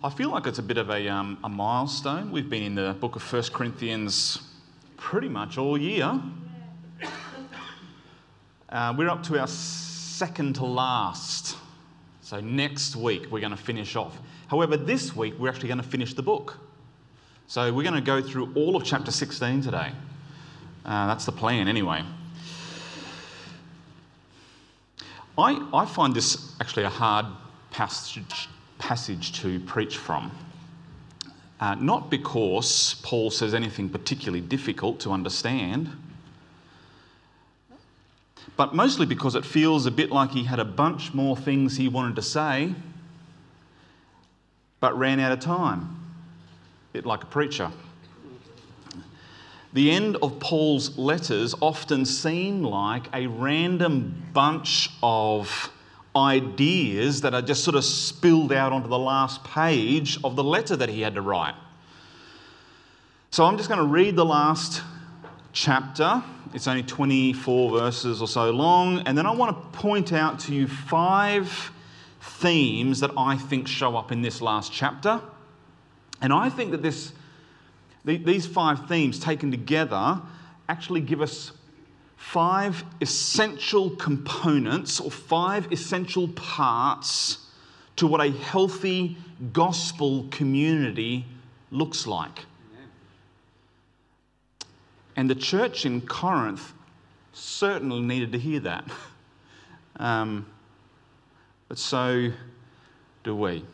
I feel like it's a bit of a, um, a milestone. We've been in the book of 1 Corinthians pretty much all year. Uh, we're up to our second to last. So next week we're going to finish off. However, this week we're actually going to finish the book. So we're going to go through all of chapter 16 today. Uh, that's the plan, anyway. I, I find this actually a hard passage, passage to preach from. Uh, not because Paul says anything particularly difficult to understand, but mostly because it feels a bit like he had a bunch more things he wanted to say, but ran out of time. A bit like a preacher. The end of Paul's letters often seem like a random bunch of ideas that are just sort of spilled out onto the last page of the letter that he had to write. So I'm just going to read the last chapter. It's only 24 verses or so long. And then I want to point out to you five themes that I think show up in this last chapter. And I think that this, these five themes taken together actually give us five essential components or five essential parts to what a healthy gospel community looks like. And the church in Corinth certainly needed to hear that. Um, but so do we.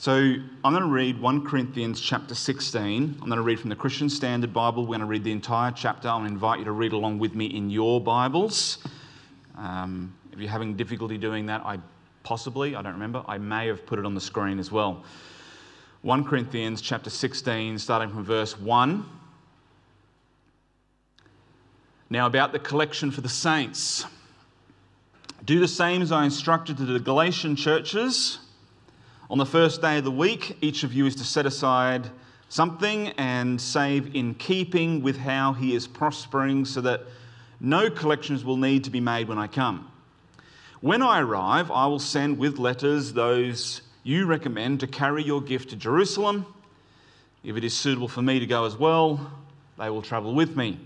So I'm going to read 1 Corinthians chapter 16. I'm going to read from the Christian Standard Bible. We're going to read the entire chapter. To invite you to read along with me in your Bibles. Um, if you're having difficulty doing that, I possibly, I don't remember, I may have put it on the screen as well. 1 Corinthians chapter 16, starting from verse 1. Now, about the collection for the saints. Do the same as I instructed to the Galatian churches. On the first day of the week, each of you is to set aside something and save in keeping with how he is prospering, so that no collections will need to be made when I come. When I arrive, I will send with letters those you recommend to carry your gift to Jerusalem. If it is suitable for me to go as well, they will travel with me.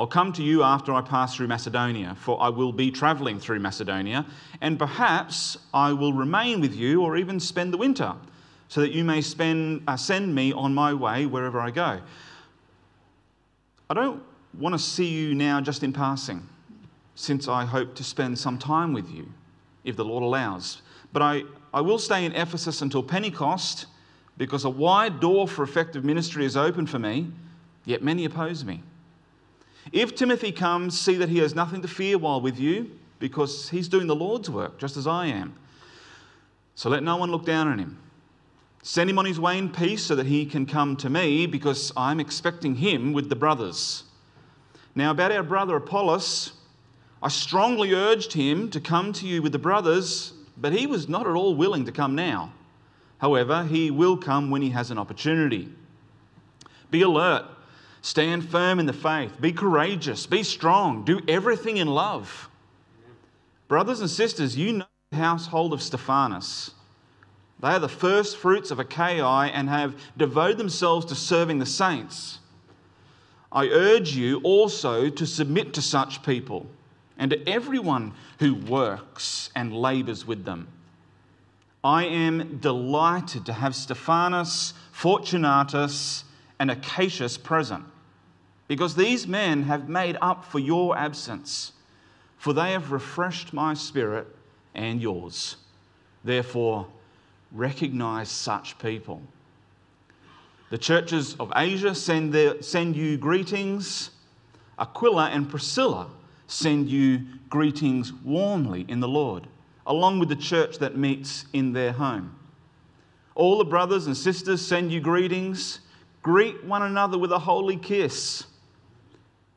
I'll come to you after I pass through Macedonia, for I will be traveling through Macedonia, and perhaps I will remain with you or even spend the winter, so that you may spend, uh, send me on my way wherever I go. I don't want to see you now just in passing, since I hope to spend some time with you, if the Lord allows. But I, I will stay in Ephesus until Pentecost, because a wide door for effective ministry is open for me, yet many oppose me. If Timothy comes, see that he has nothing to fear while with you, because he's doing the Lord's work, just as I am. So let no one look down on him. Send him on his way in peace so that he can come to me, because I'm expecting him with the brothers. Now, about our brother Apollos, I strongly urged him to come to you with the brothers, but he was not at all willing to come now. However, he will come when he has an opportunity. Be alert Stand firm in the faith. Be courageous. Be strong. Do everything in love. Brothers and sisters, you know the household of Stephanus. They are the first fruits of Achaia and have devoted themselves to serving the saints. I urge you also to submit to such people and to everyone who works and labors with them. I am delighted to have Stephanus, Fortunatus, and Achaicus present, because these men have made up for your absence, for they have refreshed my spirit and yours. Therefore, recognize such people. The churches of Asia send, their, send you greetings. Aquila and Priscilla send you greetings warmly in the Lord, along with the church that meets in their home. All the brothers and sisters send you greetings. Greet one another with a holy kiss.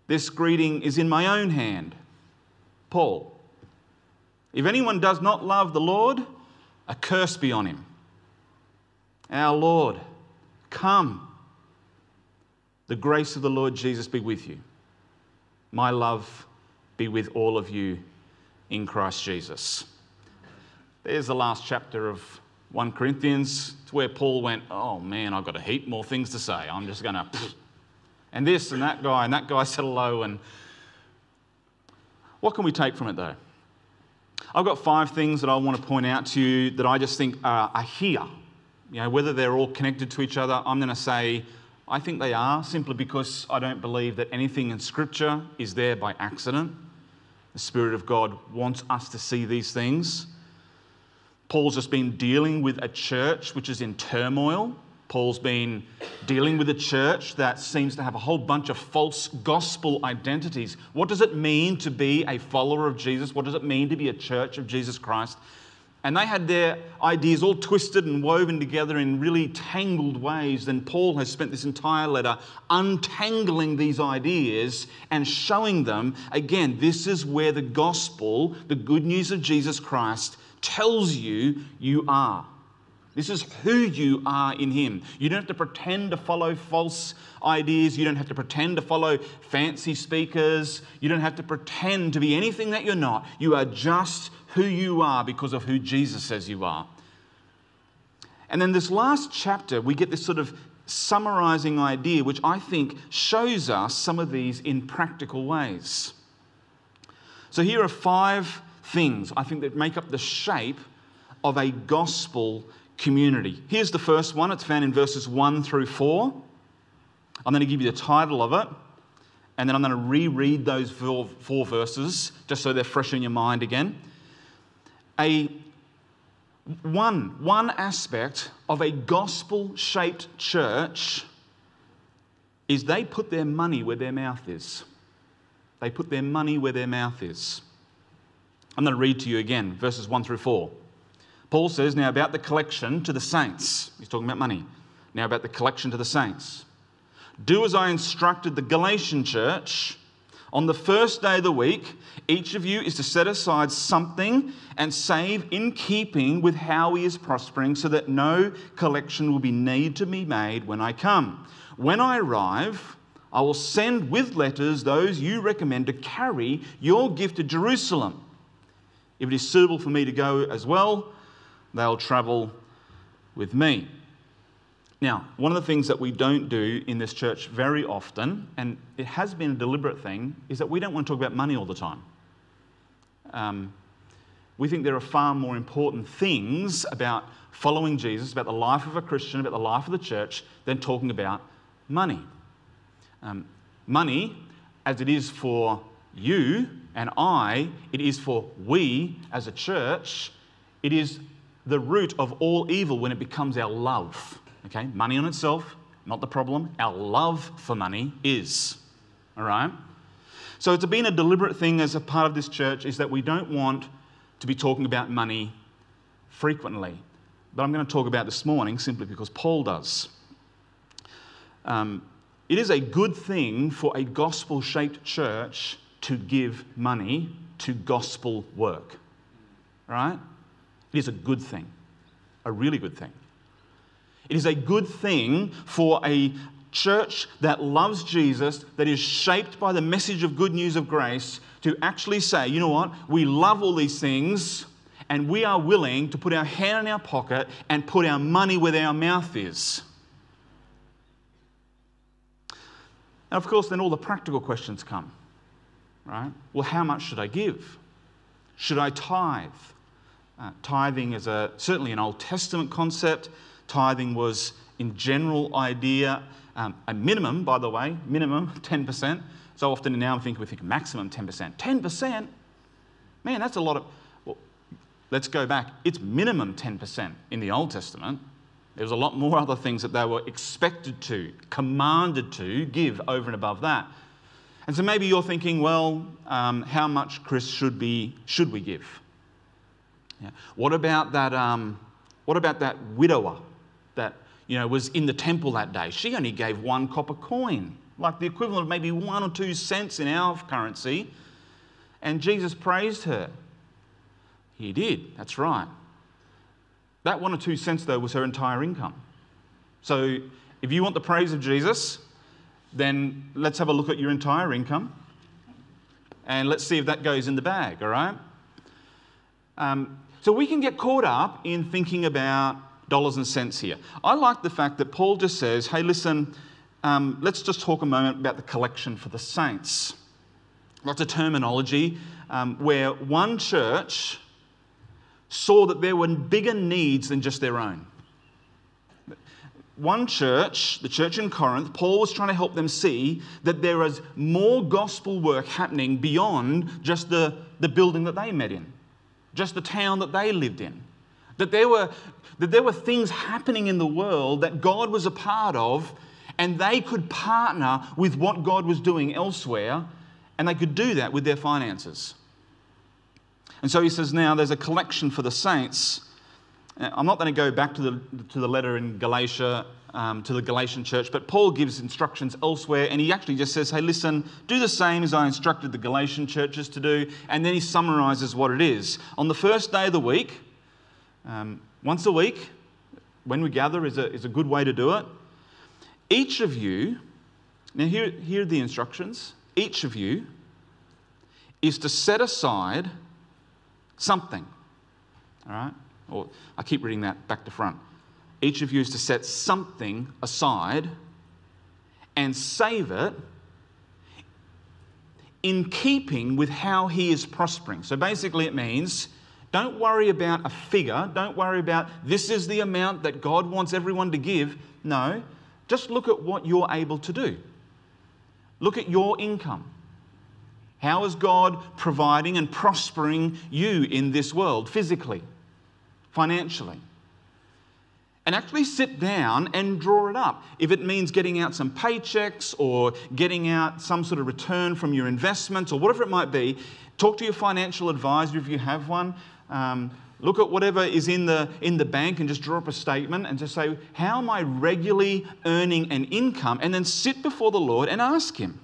This greeting is in my own hand. Paul. If anyone does not love the Lord, a curse be on him. Our Lord, come. The grace of the Lord Jesus be with you. My love be with all of you in Christ Jesus. There's the last chapter of 1 Corinthians, to where Paul went, Oh man, I've got a heap more things to say. I'm just going to. And this and that guy, and that guy said hello. And what can we take from it though? I've got five things that I want to point out to you that I just think are, are here. You know, whether they're all connected to each other, I'm going to say I think they are simply because I don't believe that anything in Scripture is there by accident. The Spirit of God wants us to see these things. Paul's just been dealing with a church which is in turmoil. Paul's been dealing with a church that seems to have a whole bunch of false gospel identities. What does it mean to be a follower of Jesus? What does it mean to be a church of Jesus Christ? And they had their ideas all twisted and woven together in really tangled ways. Then Paul has spent this entire letter untangling these ideas and showing them again, this is where the gospel, the good news of Jesus Christ, tells you you are. This is who you are in Him. You don't have to pretend to follow false ideas. You don't have to pretend to follow fancy speakers. You don't have to pretend to be anything that you're not. You are just who you are because of who Jesus says you are. And then this last chapter, we get this sort of summarizing idea, which I think shows us some of these in practical ways. So here are five things I think that make up the shape of a gospel community. Here's the first one, it's found in verses 1 through 4. I'm going to give you the title of it, and then I'm going to reread those four, four verses just so they're fresh in your mind again a one, one aspect of a gospel shaped church is they put their money where their mouth is. They put their money where their mouth is. I'm going to read to you again, verses 1 through 4. Paul says, Now about the collection to the saints. He's talking about money. Now about the collection to the saints. Do as I instructed the Galatian church on the first day of the week, each of you is to set aside something and save in keeping with how he is prospering, so that no collection will be need to be made when I come. When I arrive, I will send with letters those you recommend to carry your gift to Jerusalem. If it is suitable for me to go as well, they'll travel with me. Now, one of the things that we don't do in this church very often, and it has been a deliberate thing, is that we don't want to talk about money all the time. Um, we think there are far more important things about following Jesus, about the life of a Christian, about the life of the church, than talking about money. Um, money, as it is for you and I, it is for we as a church, it is the root of all evil when it becomes our love. Okay, money on itself, not the problem. Our love for money is. All right? So it's been a deliberate thing as a part of this church is that we don't want to be talking about money frequently. But I'm going to talk about this morning simply because Paul does. Um, it is a good thing for a gospel shaped church to give money to gospel work. Right? It is a good thing, a really good thing. It is a good thing for a church that loves Jesus, that is shaped by the message of good news of grace, to actually say, you know what, we love all these things, and we are willing to put our hand in our pocket and put our money where our mouth is. And of course, then all the practical questions come, right? Well, how much should I give? Should I tithe? Uh, tithing is a, certainly an Old Testament concept. Tithing was, in general idea, um, a minimum, by the way, minimum 10%. So often now I'm thinking we think maximum 10%. 10%? Man, that's a lot of. Well, let's go back. It's minimum 10% in the Old Testament. There was a lot more other things that they were expected to, commanded to give over and above that. And so maybe you're thinking, well, um, how much, Chris, should, be, should we give? Yeah. What about that? Um, what about that widower that you know, was in the temple that day. She only gave one copper coin, like the equivalent of maybe one or two cents in our currency. And Jesus praised her. He did, that's right. That one or two cents, though, was her entire income. So if you want the praise of Jesus, then let's have a look at your entire income and let's see if that goes in the bag, all right? Um, So we can get caught up in thinking about dollars and cents here. I like the fact that Paul just says, hey, listen, um, let's just talk a moment about the collection for the saints. Lots of terminology um, where one church saw that there were bigger needs than just their own. One church, the church in Corinth, Paul was trying to help them see that there is more gospel work happening beyond just the, the building that they met in, just the town that they lived in. That there, were, that there were things happening in the world that God was a part of, and they could partner with what God was doing elsewhere, and they could do that with their finances. And so he says, now there's a collection for the saints. Uh, I'm not going to go back to the, to the letter in Galatia, um, to the Galatian church, but Paul gives instructions elsewhere, and he actually just says, hey, listen, do the same as I instructed the Galatian churches to do, and then he summarizes what it is. On the first day of the week, um, once a week, when we gather, is a, is a good way to do it. Each of you, now here, here are the instructions. Each of you is to set aside something. All right? Or I keep reading that back to front. Each of you is to set something aside and save it in keeping with how he is prospering. So basically, it means don't worry about a figure. Don't worry about this is the amount that God wants everyone to give. No, just look at what you're able to do. Look at your income. How is God providing and prospering you in this world, physically, financially? And actually sit down and draw it up. If it means getting out some paychecks or getting out some sort of return from your investments or whatever it might be, talk to your financial advisor if you have one. Um, look at whatever is in the, in the bank and just draw up a statement and just say, How am I regularly earning an income? And then sit before the Lord and ask Him.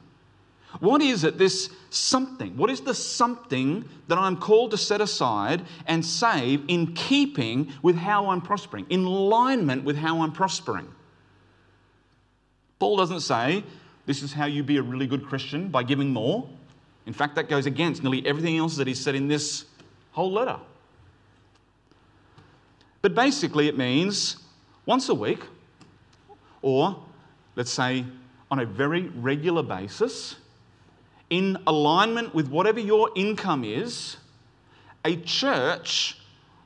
What is it, this something? What is the something that I'm called to set aside and save in keeping with how I'm prospering, in alignment with how I'm prospering? Paul doesn't say this is how you be a really good Christian by giving more. In fact, that goes against nearly everything else that he said in this whole letter. But basically, it means once a week, or let's say on a very regular basis, in alignment with whatever your income is, a church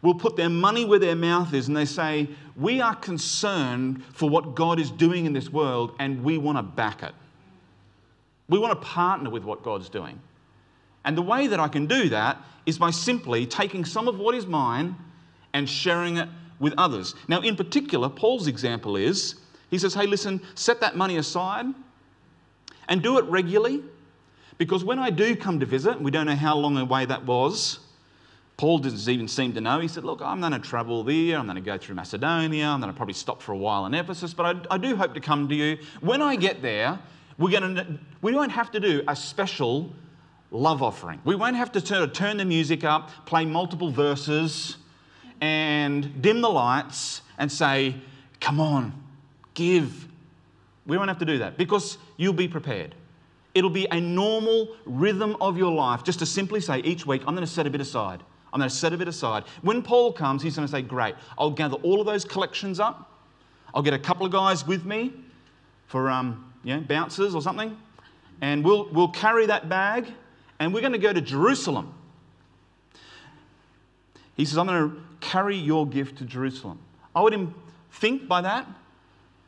will put their money where their mouth is and they say, We are concerned for what God is doing in this world and we want to back it. We want to partner with what God's doing. And the way that I can do that is by simply taking some of what is mine and sharing it with others. Now, in particular, Paul's example is he says, Hey, listen, set that money aside and do it regularly because when I do come to visit, we don't know how long away that was. Paul doesn't even seem to know. He said, Look, I'm going to travel there. I'm going to go through Macedonia. I'm going to probably stop for a while in Ephesus, but I, I do hope to come to you. When I get there, we're going to, we won't have to do a special love offering. We won't have to turn, turn the music up, play multiple verses, and dim the lights and say, Come on, give. We won't have to do that because you'll be prepared. It'll be a normal rhythm of your life just to simply say each week, I'm going to set a bit aside. I'm going to set a bit aside. When Paul comes, he's going to say, Great, I'll gather all of those collections up. I'll get a couple of guys with me for um, bouncers or something, and we'll, we'll carry that bag and we're going to go to Jerusalem. He says, I'm going to carry your gift to Jerusalem. I would think by that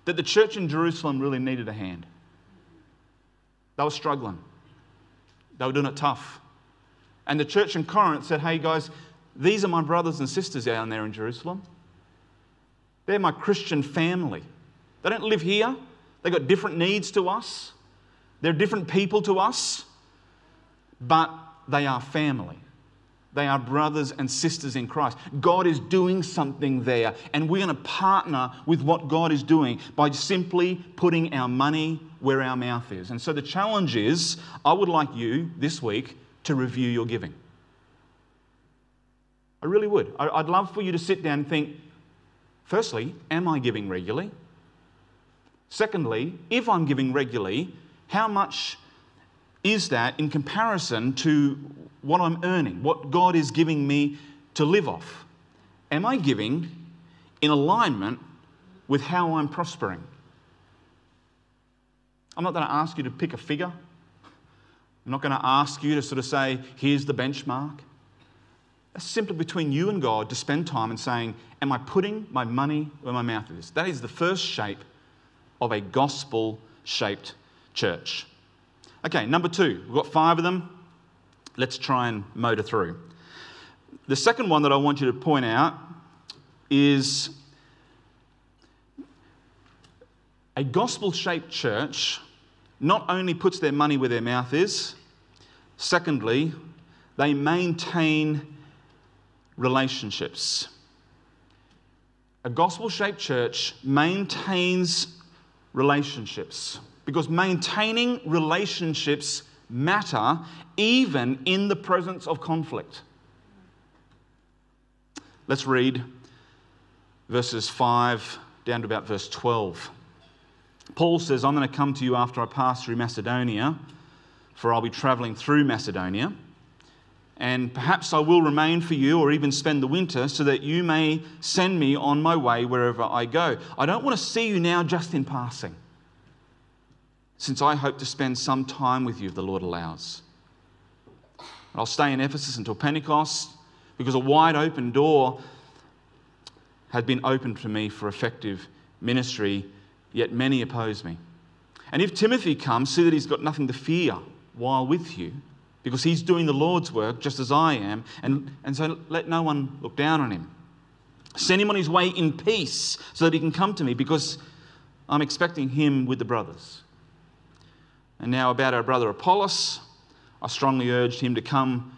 that the church in Jerusalem really needed a hand. They were struggling, they were doing it tough. And the church in Corinth said, Hey guys, these are my brothers and sisters down there in Jerusalem. They're my Christian family. They don't live here, they've got different needs to us, they're different people to us, but they are family. They are brothers and sisters in Christ. God is doing something there, and we're going to partner with what God is doing by simply putting our money where our mouth is. And so the challenge is I would like you this week to review your giving. I really would. I'd love for you to sit down and think firstly, am I giving regularly? Secondly, if I'm giving regularly, how much is that in comparison to what I'm earning, what God is giving me to live off? Am I giving in alignment with how I'm prospering? I'm not going to ask you to pick a figure. I'm not going to ask you to sort of say, here's the benchmark. That's simply between you and God to spend time and saying, Am I putting my money where my mouth is? That is the first shape of a gospel shaped church. Okay, number two, we've got five of them. Let's try and motor through. The second one that I want you to point out is a gospel shaped church not only puts their money where their mouth is, secondly, they maintain relationships. A gospel shaped church maintains relationships because maintaining relationships matter even in the presence of conflict. Let's read verses 5 down to about verse 12. Paul says, I'm going to come to you after I pass through Macedonia, for I'll be traveling through Macedonia. And perhaps I will remain for you or even spend the winter so that you may send me on my way wherever I go. I don't want to see you now just in passing, since I hope to spend some time with you if the Lord allows. I'll stay in Ephesus until Pentecost because a wide open door had been opened for me for effective ministry yet many oppose me. And if Timothy comes, see that he's got nothing to fear while with you, because he's doing the Lord's work just as I am, and, and so let no one look down on him. Send him on his way in peace so that he can come to me, because I'm expecting him with the brothers. And now, about our brother Apollos, I strongly urged him to come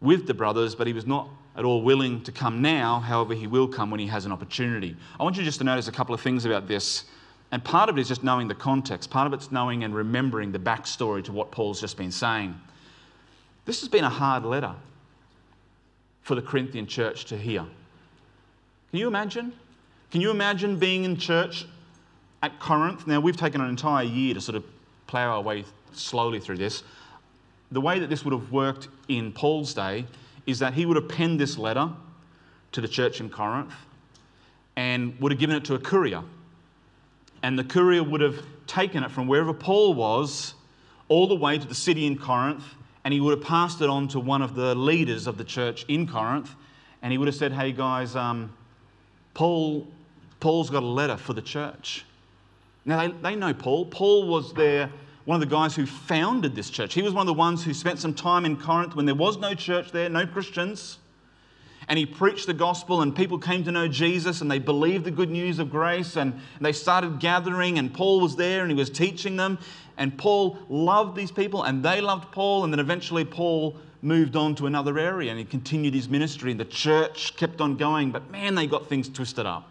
with the brothers, but he was not at all willing to come now. However, he will come when he has an opportunity. I want you just to notice a couple of things about this. And part of it is just knowing the context, part of it's knowing and remembering the backstory to what Paul's just been saying. This has been a hard letter for the Corinthian church to hear. Can you imagine? Can you imagine being in church at Corinth? Now, we've taken an entire year to sort of plow our way slowly through this. The way that this would have worked in Paul's day is that he would have penned this letter to the church in Corinth and would have given it to a courier. And the courier would have taken it from wherever Paul was all the way to the city in Corinth, and he would have passed it on to one of the leaders of the church in Corinth, and he would have said, Hey guys, um, Paul, Paul's got a letter for the church. Now they, they know Paul. Paul was there one of the guys who founded this church. He was one of the ones who spent some time in Corinth when there was no church there, no Christians. And he preached the gospel, and people came to know Jesus, and they believed the good news of grace, and they started gathering, and Paul was there, and he was teaching them. And Paul loved these people, and they loved Paul, and then eventually Paul moved on to another area, and he continued his ministry, and the church kept on going, but man, they got things twisted up.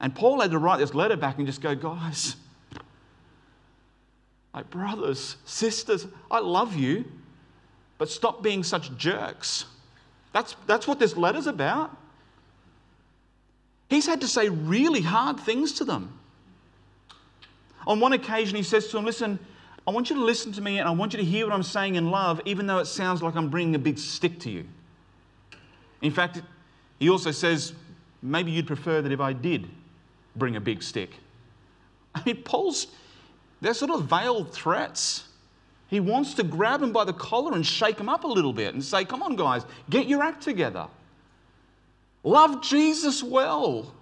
And Paul had to write this letter back and just go, guys, like brothers, sisters, I love you, but stop being such jerks. That's, that's what this letter's about. He's had to say really hard things to them. On one occasion, he says to them, Listen, I want you to listen to me and I want you to hear what I'm saying in love, even though it sounds like I'm bringing a big stick to you. In fact, he also says, Maybe you'd prefer that if I did bring a big stick. I mean, Paul's they're sort of veiled threats. He wants to grab him by the collar and shake him up a little bit and say, Come on, guys, get your act together. Love Jesus well.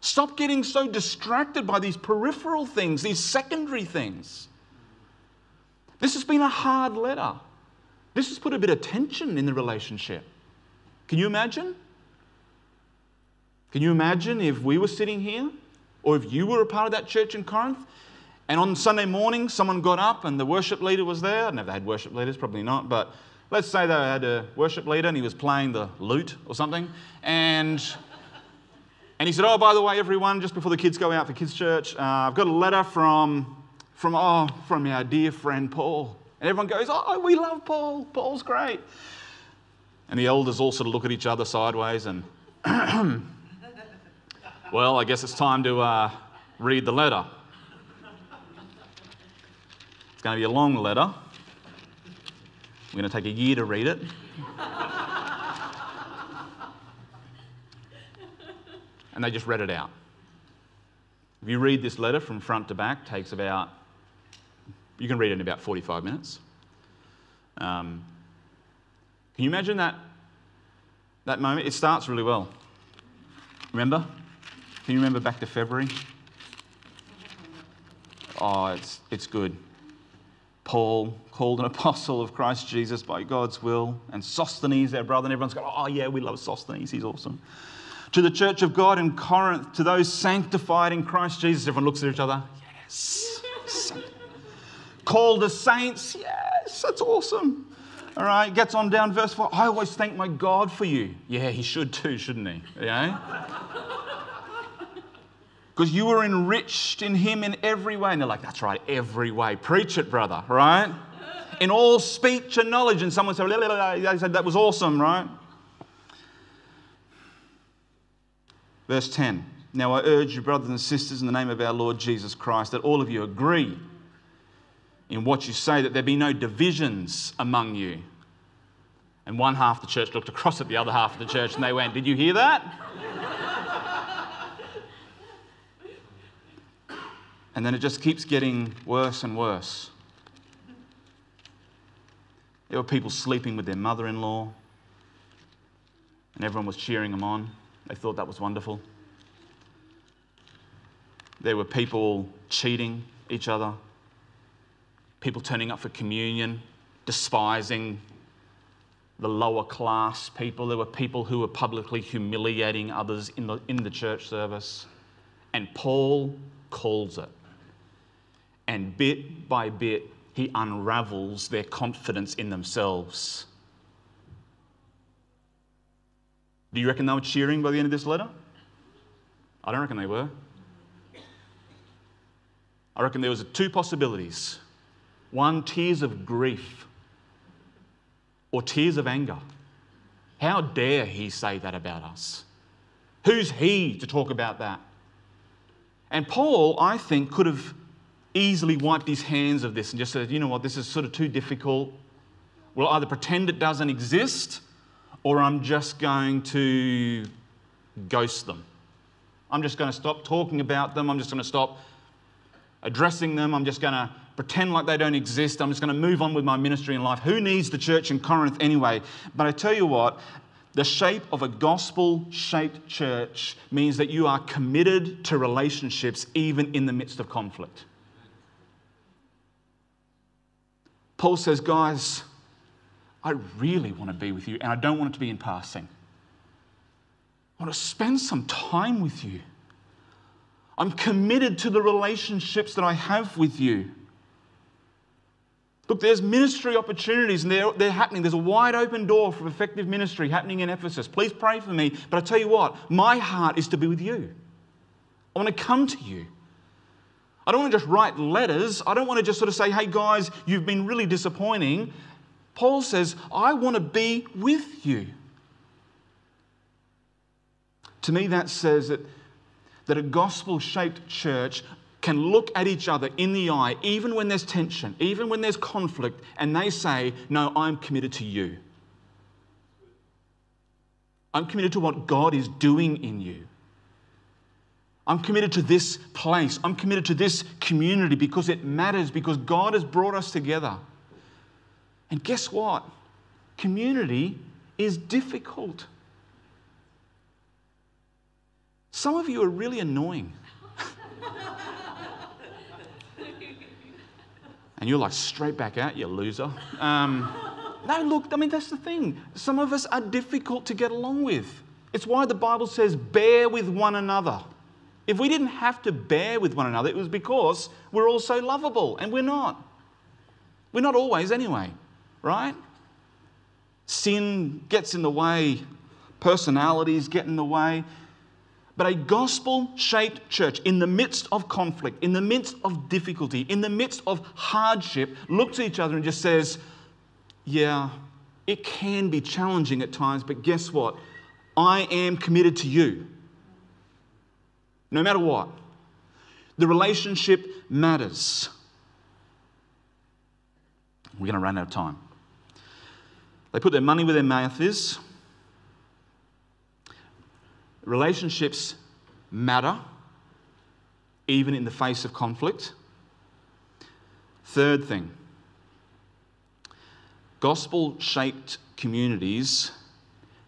Stop getting so distracted by these peripheral things, these secondary things. This has been a hard letter. This has put a bit of tension in the relationship. Can you imagine? Can you imagine if we were sitting here or if you were a part of that church in Corinth and on Sunday morning, someone got up and the worship leader was there. I never had worship leaders, probably not, but let's say they had a worship leader and he was playing the lute or something. And, and he said, Oh, by the way, everyone, just before the kids go out for kids' church, uh, I've got a letter from, from, oh, from our dear friend Paul. And everyone goes, Oh, we love Paul. Paul's great. And the elders all sort of look at each other sideways and, well, I guess it's time to uh, read the letter It's going to be a long letter. We're going to take a year to read it. and they just read it out. If you read this letter from front to back, takes about, you can read it in about 45 minutes. Um, can you imagine that, that moment? It starts really well. Remember? Can you remember back to February? Oh, it's, it's good. Paul, called an apostle of Christ Jesus by God's will, and Sosthenes, their brother, and everyone's going, oh, yeah, we love Sosthenes, he's awesome. To the church of God in Corinth, to those sanctified in Christ Jesus, everyone looks at each other, yes. called as saints, yes, that's awesome. All right, gets on down verse 4. I always thank my God for you. Yeah, he should too, shouldn't he? Yeah? Because you were enriched in him in every way. And they're like, that's right, every way. Preach it, brother, right? In all speech and knowledge. And someone said, that was awesome, right? Verse 10. Now I urge you, brothers and sisters, in the name of our Lord Jesus Christ, that all of you agree in what you say, that there be no divisions among you. And one half the church looked across at the other half of the church and they went, Did you hear that? And then it just keeps getting worse and worse. There were people sleeping with their mother in law, and everyone was cheering them on. They thought that was wonderful. There were people cheating each other people turning up for communion, despising the lower class people. There were people who were publicly humiliating others in the, in the church service. And Paul calls it. And bit by bit, he unravels their confidence in themselves. Do you reckon they were cheering by the end of this letter? I don't reckon they were. I reckon there was two possibilities. One, tears of grief or tears of anger. How dare he say that about us? Who's he to talk about that? And Paul, I think, could have easily wiped his hands of this and just said, you know what, this is sort of too difficult. We'll either pretend it doesn't exist or I'm just going to ghost them. I'm just going to stop talking about them. I'm just going to stop addressing them. I'm just going to pretend like they don't exist. I'm just going to move on with my ministry in life. Who needs the church in Corinth anyway? But I tell you what, the shape of a gospel shaped church means that you are committed to relationships even in the midst of conflict. Paul says, guys, I really want to be with you, and I don't want it to be in passing. I want to spend some time with you. I'm committed to the relationships that I have with you. Look, there's ministry opportunities and they're, they're happening. There's a wide open door for effective ministry happening in Ephesus. Please pray for me. But I tell you what, my heart is to be with you. I want to come to you. I don't want to just write letters. I don't want to just sort of say, hey guys, you've been really disappointing. Paul says, I want to be with you. To me, that says that, that a gospel shaped church can look at each other in the eye, even when there's tension, even when there's conflict, and they say, No, I'm committed to you. I'm committed to what God is doing in you. I'm committed to this place. I'm committed to this community because it matters, because God has brought us together. And guess what? Community is difficult. Some of you are really annoying. And you're like, straight back out, you loser. Um, no, look, I mean, that's the thing. Some of us are difficult to get along with. It's why the Bible says, bear with one another. If we didn't have to bear with one another, it was because we're all so lovable, and we're not. We're not always, anyway, right? Sin gets in the way, personalities get in the way. But a gospel shaped church in the midst of conflict, in the midst of difficulty, in the midst of hardship, looks at each other and just says, Yeah, it can be challenging at times, but guess what? I am committed to you. No matter what. The relationship matters. We're going to run out of time. They put their money where their mouth is. Relationships matter, even in the face of conflict. Third thing gospel shaped communities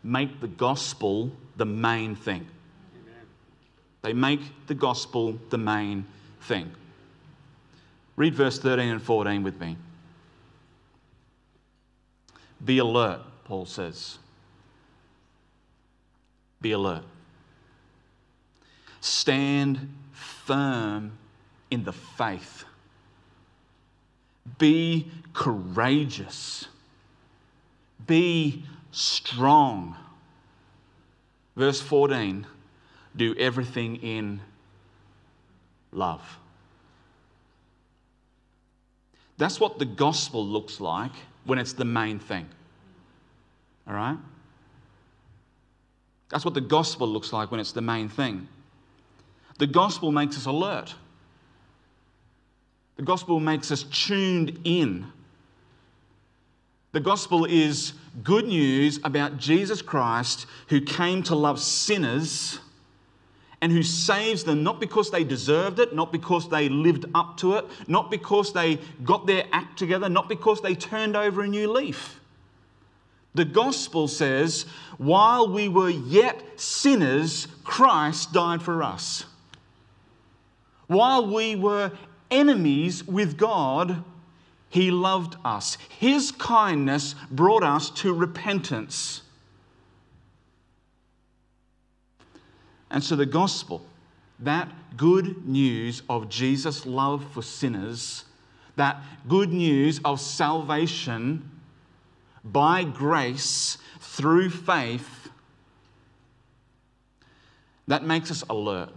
make the gospel the main thing. They make the gospel the main thing. Read verse 13 and 14 with me. Be alert, Paul says. Be alert. Stand firm in the faith. Be courageous. Be strong. Verse 14 do everything in love. That's what the gospel looks like when it's the main thing. All right? That's what the gospel looks like when it's the main thing. The gospel makes us alert. The gospel makes us tuned in. The gospel is good news about Jesus Christ who came to love sinners and who saves them not because they deserved it, not because they lived up to it, not because they got their act together, not because they turned over a new leaf. The gospel says, while we were yet sinners, Christ died for us. While we were enemies with God, He loved us. His kindness brought us to repentance. And so the gospel, that good news of Jesus' love for sinners, that good news of salvation by grace through faith, that makes us alert.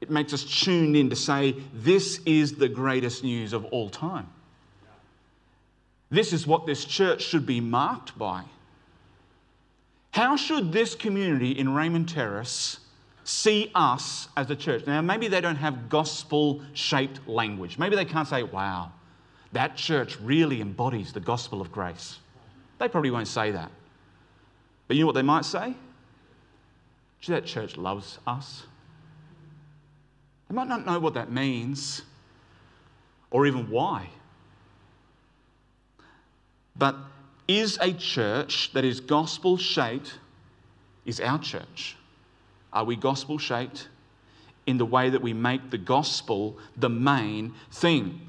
It makes us tuned in to say, this is the greatest news of all time. This is what this church should be marked by. How should this community in Raymond Terrace see us as a church? Now, maybe they don't have gospel shaped language. Maybe they can't say, wow, that church really embodies the gospel of grace. They probably won't say that. But you know what they might say? Gee, that church loves us. They might not know what that means or even why. But is a church that is gospel shaped, is our church. Are we gospel shaped in the way that we make the gospel the main thing?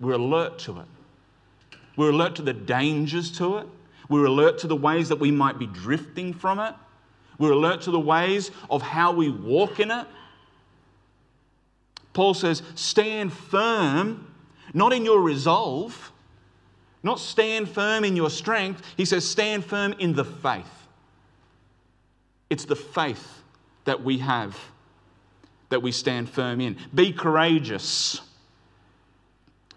We're alert to it. We're alert to the dangers to it. We're alert to the ways that we might be drifting from it. We're alert to the ways of how we walk in it. Paul says, stand firm, not in your resolve, not stand firm in your strength. He says, stand firm in the faith. It's the faith that we have that we stand firm in. Be courageous.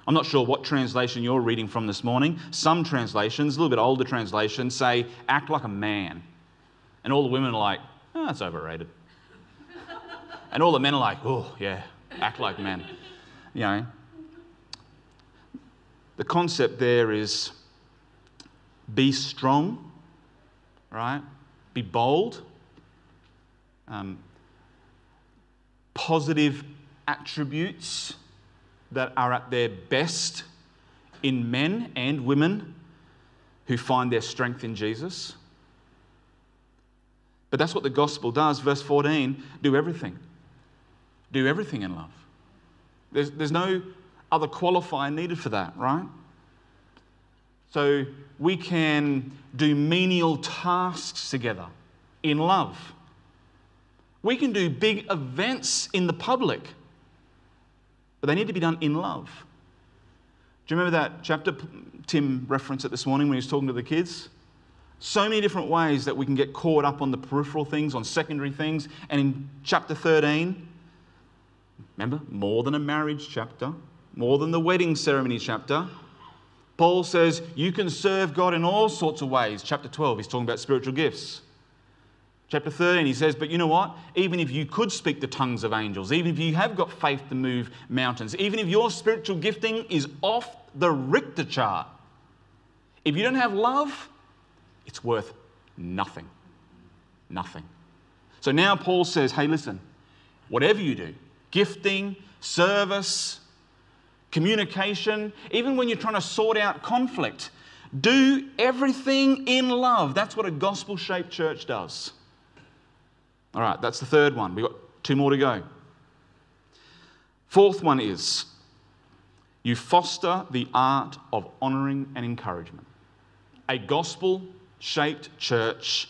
I'm not sure what translation you're reading from this morning. Some translations, a little bit older translations, say, act like a man. And all the women are like, oh, that's overrated. and all the men are like, oh, yeah, act like men. You know, the concept there is be strong, right? Be bold. Um, positive attributes that are at their best in men and women who find their strength in Jesus. But that's what the gospel does. Verse 14 do everything. Do everything in love. There's, there's no other qualifier needed for that, right? So we can do menial tasks together in love. We can do big events in the public, but they need to be done in love. Do you remember that chapter Tim referenced it this morning when he was talking to the kids? So many different ways that we can get caught up on the peripheral things, on secondary things. And in chapter 13, remember, more than a marriage chapter, more than the wedding ceremony chapter. Paul says you can serve God in all sorts of ways. Chapter 12, he's talking about spiritual gifts. Chapter 13, he says, But you know what? Even if you could speak the tongues of angels, even if you have got faith to move mountains, even if your spiritual gifting is off the Richter chart, if you don't have love, it's worth nothing. Nothing. So now Paul says, hey, listen, whatever you do, gifting, service, communication, even when you're trying to sort out conflict, do everything in love. That's what a gospel shaped church does. All right, that's the third one. We've got two more to go. Fourth one is you foster the art of honoring and encouragement. A gospel shaped church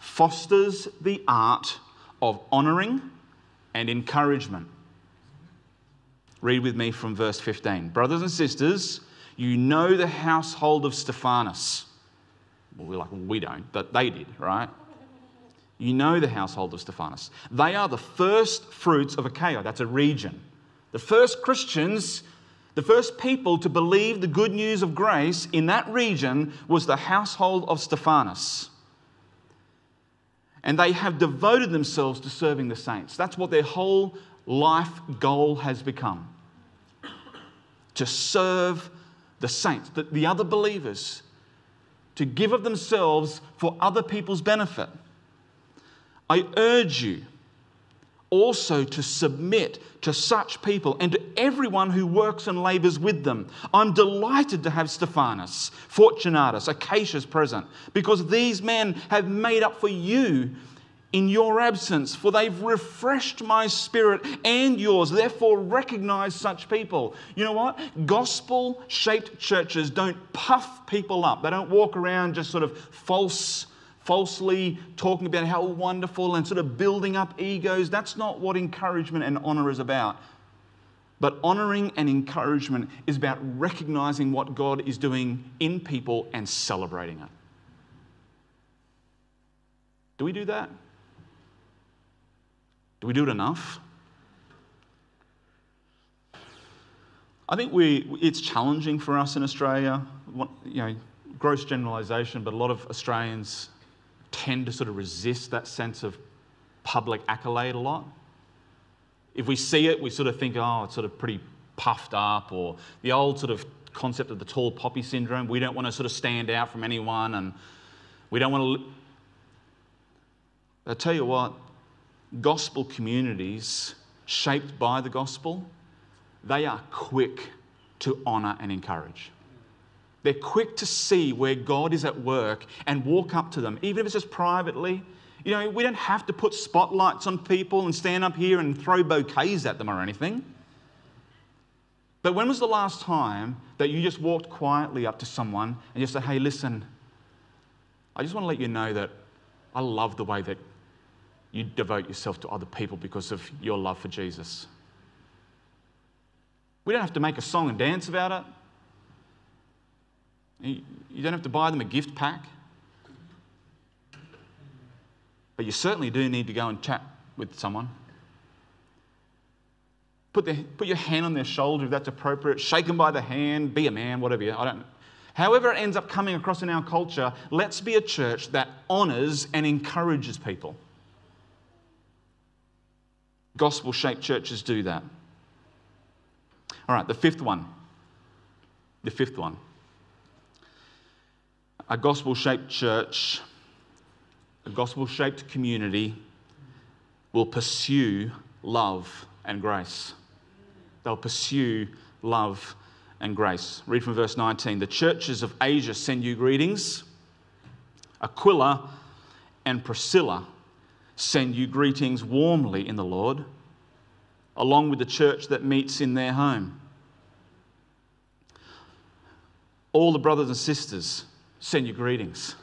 fosters the art of honoring and encouragement. Read with me from verse 15. Brothers and sisters, you know the household of Stephanas. Well, we're like, well, we don't, but they did, right? You know the household of Stephanas. They are the first fruits of Achaia. That's a region. The first Christians, the first people to believe the good news of grace in that region was the household of Stephanas. And they have devoted themselves to serving the saints. That's what their whole life goal has become to serve the saints, the, the other believers, to give of themselves for other people's benefit. I urge you also to submit to such people and to everyone who works and labors with them. I'm delighted to have Stephanas, Fortunatus, Achaicus present because these men have made up for you in your absence, for they've refreshed my spirit and yours. Therefore, recognize such people. You know what? Gospel shaped churches don't puff people up, they don't walk around just sort of false. Falsely talking about how wonderful and sort of building up egos. That's not what encouragement and honor is about. But honoring and encouragement is about recognizing what God is doing in people and celebrating it. Do we do that? Do we do it enough? I think we, it's challenging for us in Australia. You know, gross generalisation, but a lot of Australians tend to sort of resist that sense of public accolade a lot. If we see it, we sort of think, oh, it's sort of pretty puffed up, or the old sort of concept of the tall poppy syndrome. We don't want to sort of stand out from anyone, and we don't want to. I tell you what, gospel communities shaped by the gospel, they are quick to honour and encourage. They're quick to see where God is at work and walk up to them, even if it's just privately. You know, we don't have to put spotlights on people and stand up here and throw bouquets at them or anything. But when was the last time that you just walked quietly up to someone and just said, hey, listen, I just want to let you know that I love the way that you devote yourself to other people because of your love for Jesus. We don't have to make a song and dance about it. You don't have to buy them a gift pack. But you certainly do need to go and chat with someone. Put, the, put your hand on their shoulder if that's appropriate. Shake them by the hand. Be a man, whatever. You, I don't. However, it ends up coming across in our culture, let's be a church that honors and encourages people. Gospel shaped churches do that. All right, the fifth one. The fifth one. A gospel shaped church, a gospel shaped community will pursue love and grace. They'll pursue love and grace. Read from verse 19. The churches of Asia send you greetings. Aquila and Priscilla send you greetings warmly in the Lord, along with the church that meets in their home. All the brothers and sisters send you greetings.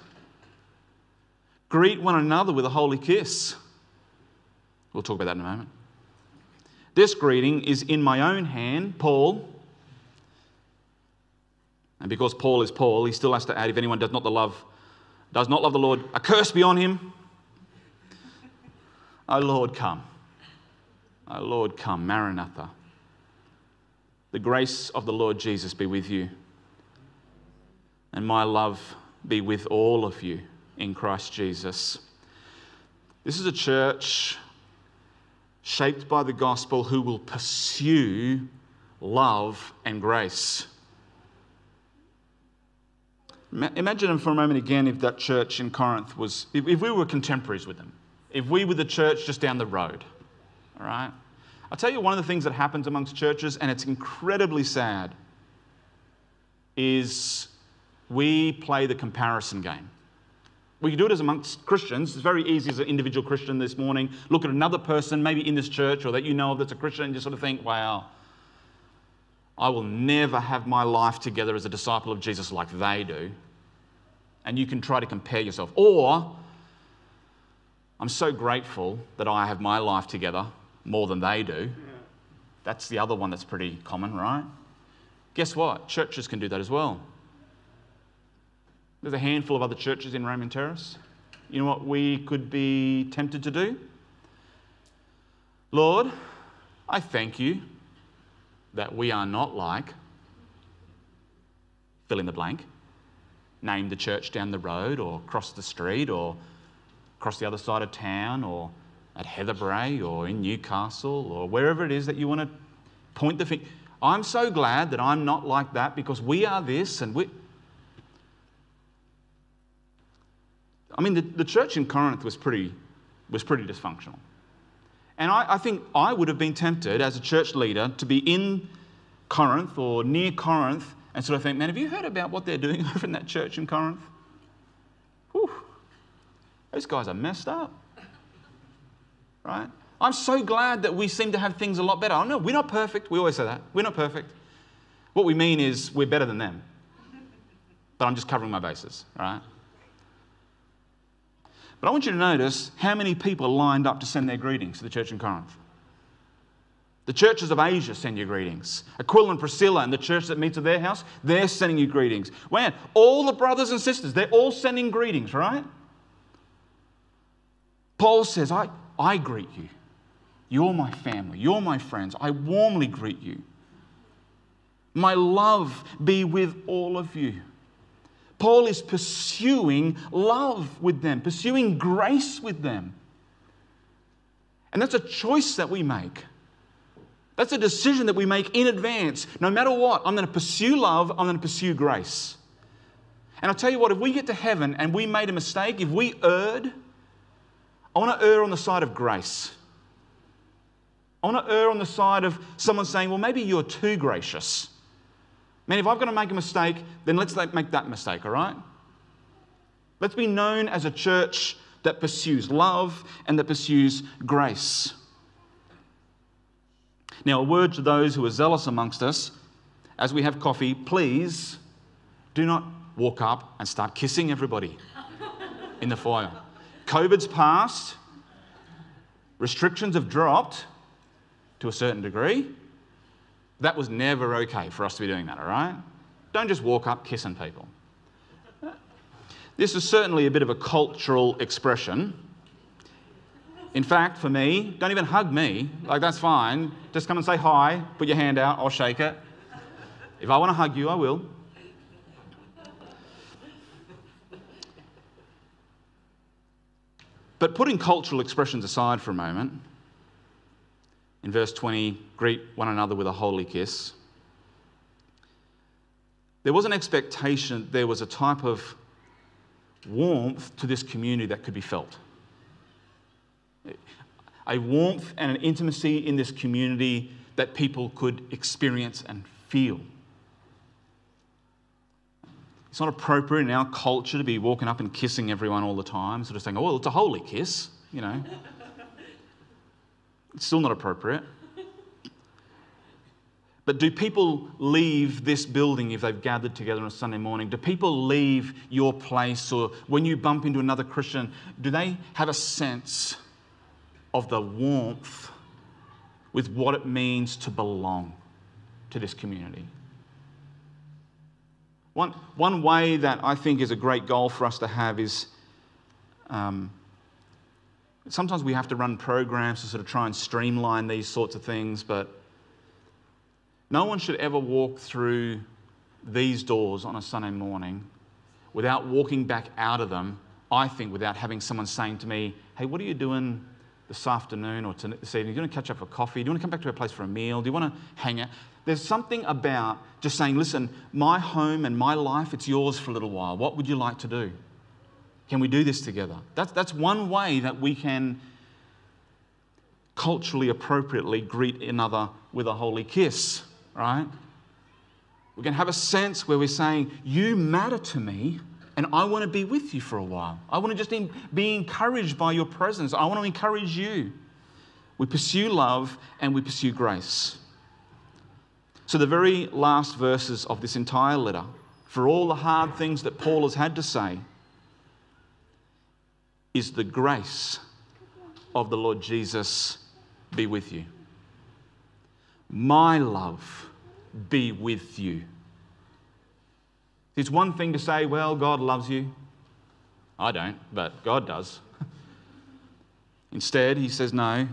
Greet one another with a holy kiss. We'll talk about that in a moment. This greeting is in my own hand, Paul. And because Paul is Paul, he still has to add if anyone does not the love does not love the Lord, a curse be on him. O Lord, come. O Lord, come. Maranatha. The grace of the Lord Jesus be with you. And my love be with all of you in Christ Jesus. This is a church shaped by the gospel who will pursue love and grace. Imagine for a moment again if that church in Corinth was, if we were contemporaries with them if we were the church just down the road. All right? I'll tell you one of the things that happens amongst churches, and it's incredibly sad, is we play the comparison game. We can do it as amongst Christians. It's very easy as an individual Christian this morning. Look at another person, maybe in this church or that you know of that's a Christian, and just sort of think, wow, I will never have my life together as a disciple of Jesus like they do. And you can try to compare yourself. Or, I'm so grateful that I have my life together more than they do. That's the other one that's pretty common, right? Guess what? Churches can do that as well. There's a handful of other churches in Raymond Terrace. You know what we could be tempted to do? Lord, I thank you that we are not like, fill in the blank, name the church down the road or across the street or across the other side of town or at Heatherbrae or in Newcastle or wherever it is that you want to point the finger. I'm so glad that I'm not like that because we are this and we. I mean, the, the church in Corinth was pretty, was pretty dysfunctional. And I, I, think I would have been tempted as a church leader to be in Corinth or near Corinth and sort of think, man, have you heard about what they're doing over in that church in Corinth? Whew, those guys are messed up. Right? I'm so glad that we seem to have things a lot better. Oh, no, we're not perfect. We always say that. We're not perfect. What we mean is we're better than them. But I'm just covering my bases, right? But I want you to notice how many people lined up to send their greetings to the church in Corinth. The churches of Asia send you greetings. Aquila and Priscilla and the church that meets at their house, they're sending you greetings. Man, all the brothers and sisters, they're all sending greetings, right? Paul says, I, I greet you. You're my family. You're my friends. I warmly greet you. My love be with all of you. Paul is pursuing love with them, pursuing grace with them. And that's a choice that we make. That's a decision that we make in advance. No matter what, I'm going to pursue love, I'm going to pursue grace. And I'll tell you what, if we get to heaven and we made a mistake, if we erred, I want to err on the side of grace. I want to err on the side of someone saying, well, maybe you're too gracious. Man, if I've got to make a mistake, then let's make that mistake, all right? Let's be known as a church that pursues love and that pursues grace. Now, a word to those who are zealous amongst us as we have coffee, please do not walk up and start kissing everybody in the foyer. COVID's passed, restrictions have dropped to a certain degree. That was never okay for us to be doing that, all right? Don't just walk up kissing people. This is certainly a bit of a cultural expression. In fact, for me, don't even hug me. Like, that's fine. Just come and say hi, put your hand out, I'll shake it. If I want to hug you, I will. But putting cultural expressions aside for a moment, in verse 20, greet one another with a holy kiss. There was an expectation, there was a type of warmth to this community that could be felt. A warmth and an intimacy in this community that people could experience and feel. It's not appropriate in our culture to be walking up and kissing everyone all the time, sort of saying, oh, it's a holy kiss, you know. It's still not appropriate. But do people leave this building if they've gathered together on a Sunday morning? Do people leave your place or when you bump into another Christian, do they have a sense of the warmth with what it means to belong to this community? One, one way that I think is a great goal for us to have is um, sometimes we have to run programs to sort of try and streamline these sorts of things, but no one should ever walk through these doors on a Sunday morning without walking back out of them, I think, without having someone saying to me, Hey, what are you doing this afternoon or this evening? Do you want to catch up for coffee? Do you want to come back to a place for a meal? Do you want to hang out? There's something about just saying, Listen, my home and my life, it's yours for a little while. What would you like to do? Can we do this together? That's, that's one way that we can culturally appropriately greet another with a holy kiss, right? We can have a sense where we're saying, You matter to me, and I want to be with you for a while. I want to just be encouraged by your presence. I want to encourage you. We pursue love and we pursue grace. So, the very last verses of this entire letter, for all the hard things that Paul has had to say, is the grace of the Lord Jesus be with you. My love be with you. It's one thing to say, well, God loves you. I don't, but God does. Instead, he says, no,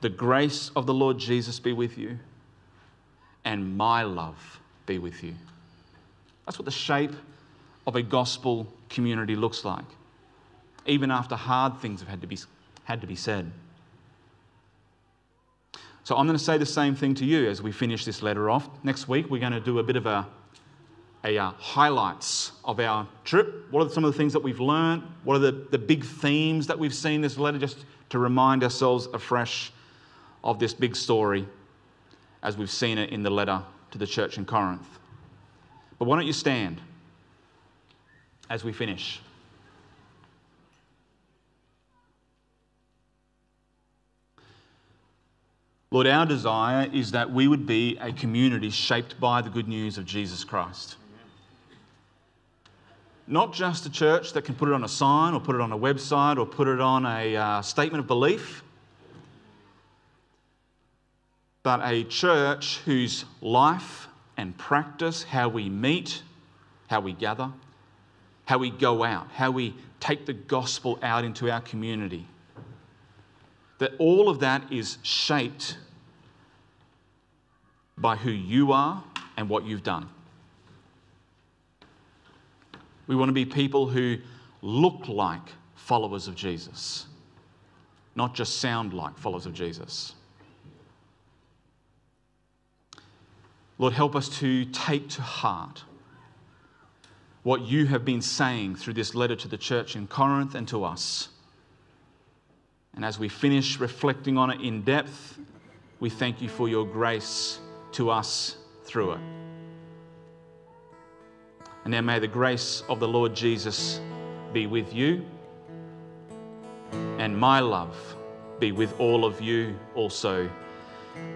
the grace of the Lord Jesus be with you, and my love be with you. That's what the shape of a gospel community looks like, even after hard things have had to be, had to be said. So I'm going to say the same thing to you as we finish this letter off. Next week, we're going to do a bit of a, a uh, highlights of our trip. What are some of the things that we've learned? What are the, the big themes that we've seen this letter, just to remind ourselves afresh of this big story as we've seen it in the letter to the church in Corinth. But why don't you stand as we finish? Lord, our desire is that we would be a community shaped by the good news of Jesus Christ. Not just a church that can put it on a sign or put it on a website or put it on a uh, statement of belief, but a church whose life and practice, how we meet, how we gather, how we go out, how we take the gospel out into our community, that all of that is shaped by who you are and what you've done. We want to be people who look like followers of Jesus, not just sound like followers of Jesus. Lord, help us to take to heart what you have been saying through this letter to the church in Corinth and to us. And as we finish reflecting on it in depth, we thank you for your grace to us through it. And now may the grace of the Lord Jesus be with you, and my love be with all of you also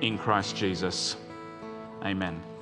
in Christ Jesus. Amen.